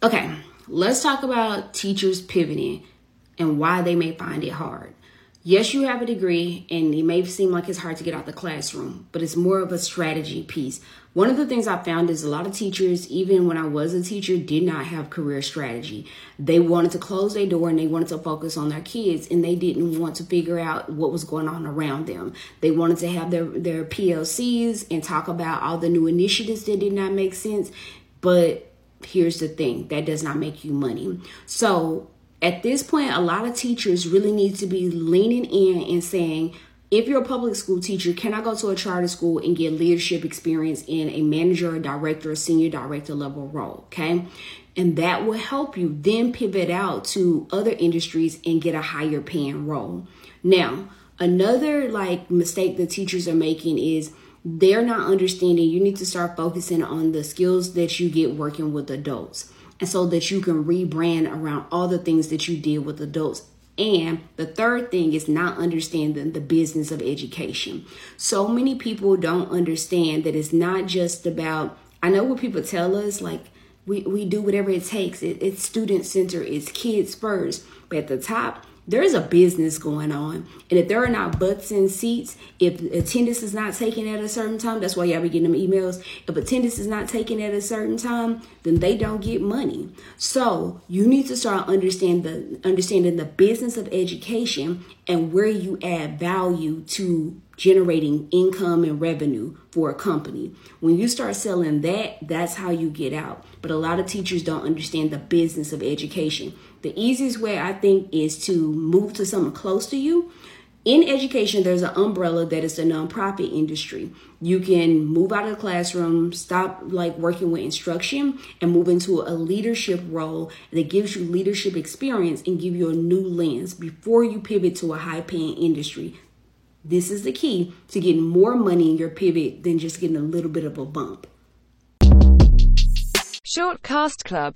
Okay, let's talk about teachers pivoting and why they may find it hard. Yes, you have a degree, and it may seem like it's hard to get out of the classroom, but it's more of a strategy piece. One of the things I found is a lot of teachers, even when I was a teacher, did not have career strategy. They wanted to close their door and they wanted to focus on their kids, and they didn't want to figure out what was going on around them. They wanted to have their, their PLCs and talk about all the new initiatives that did not make sense, but here's the thing that does not make you money. So at this point, a lot of teachers really need to be leaning in and saying, if you're a public school teacher, can I go to a charter school and get leadership experience in a manager, or director, or senior director level role? Okay. And that will help you then pivot out to other industries and get a higher paying role. Now, another like mistake the teachers are making is they're not understanding you need to start focusing on the skills that you get working with adults and so that you can rebrand around all the things that you did with adults and the third thing is not understanding the business of education. So many people don't understand that it's not just about, I know what people tell us, like, we, we do whatever it takes. It, it's student center, it's kids first. But at the top, there's a business going on. And if there are not butts in seats, if attendance is not taken at a certain time, that's why y'all be getting them emails. If attendance is not taken at a certain time, then they don't get money. So you need to start understand the understanding the business of education and where you add value to generating income and revenue for a company. When you start selling that, that's how you get out. But a lot of teachers don't understand the business of education. The easiest way I think is to move to something close to you. In education, there's an umbrella that is the nonprofit industry. You can move out of the classroom, stop like working with instruction, and move into a leadership role that gives you leadership experience and give you a new lens before you pivot to a high paying industry. This is the key to getting more money in your pivot than just getting a little bit of a bump. Short Cast Club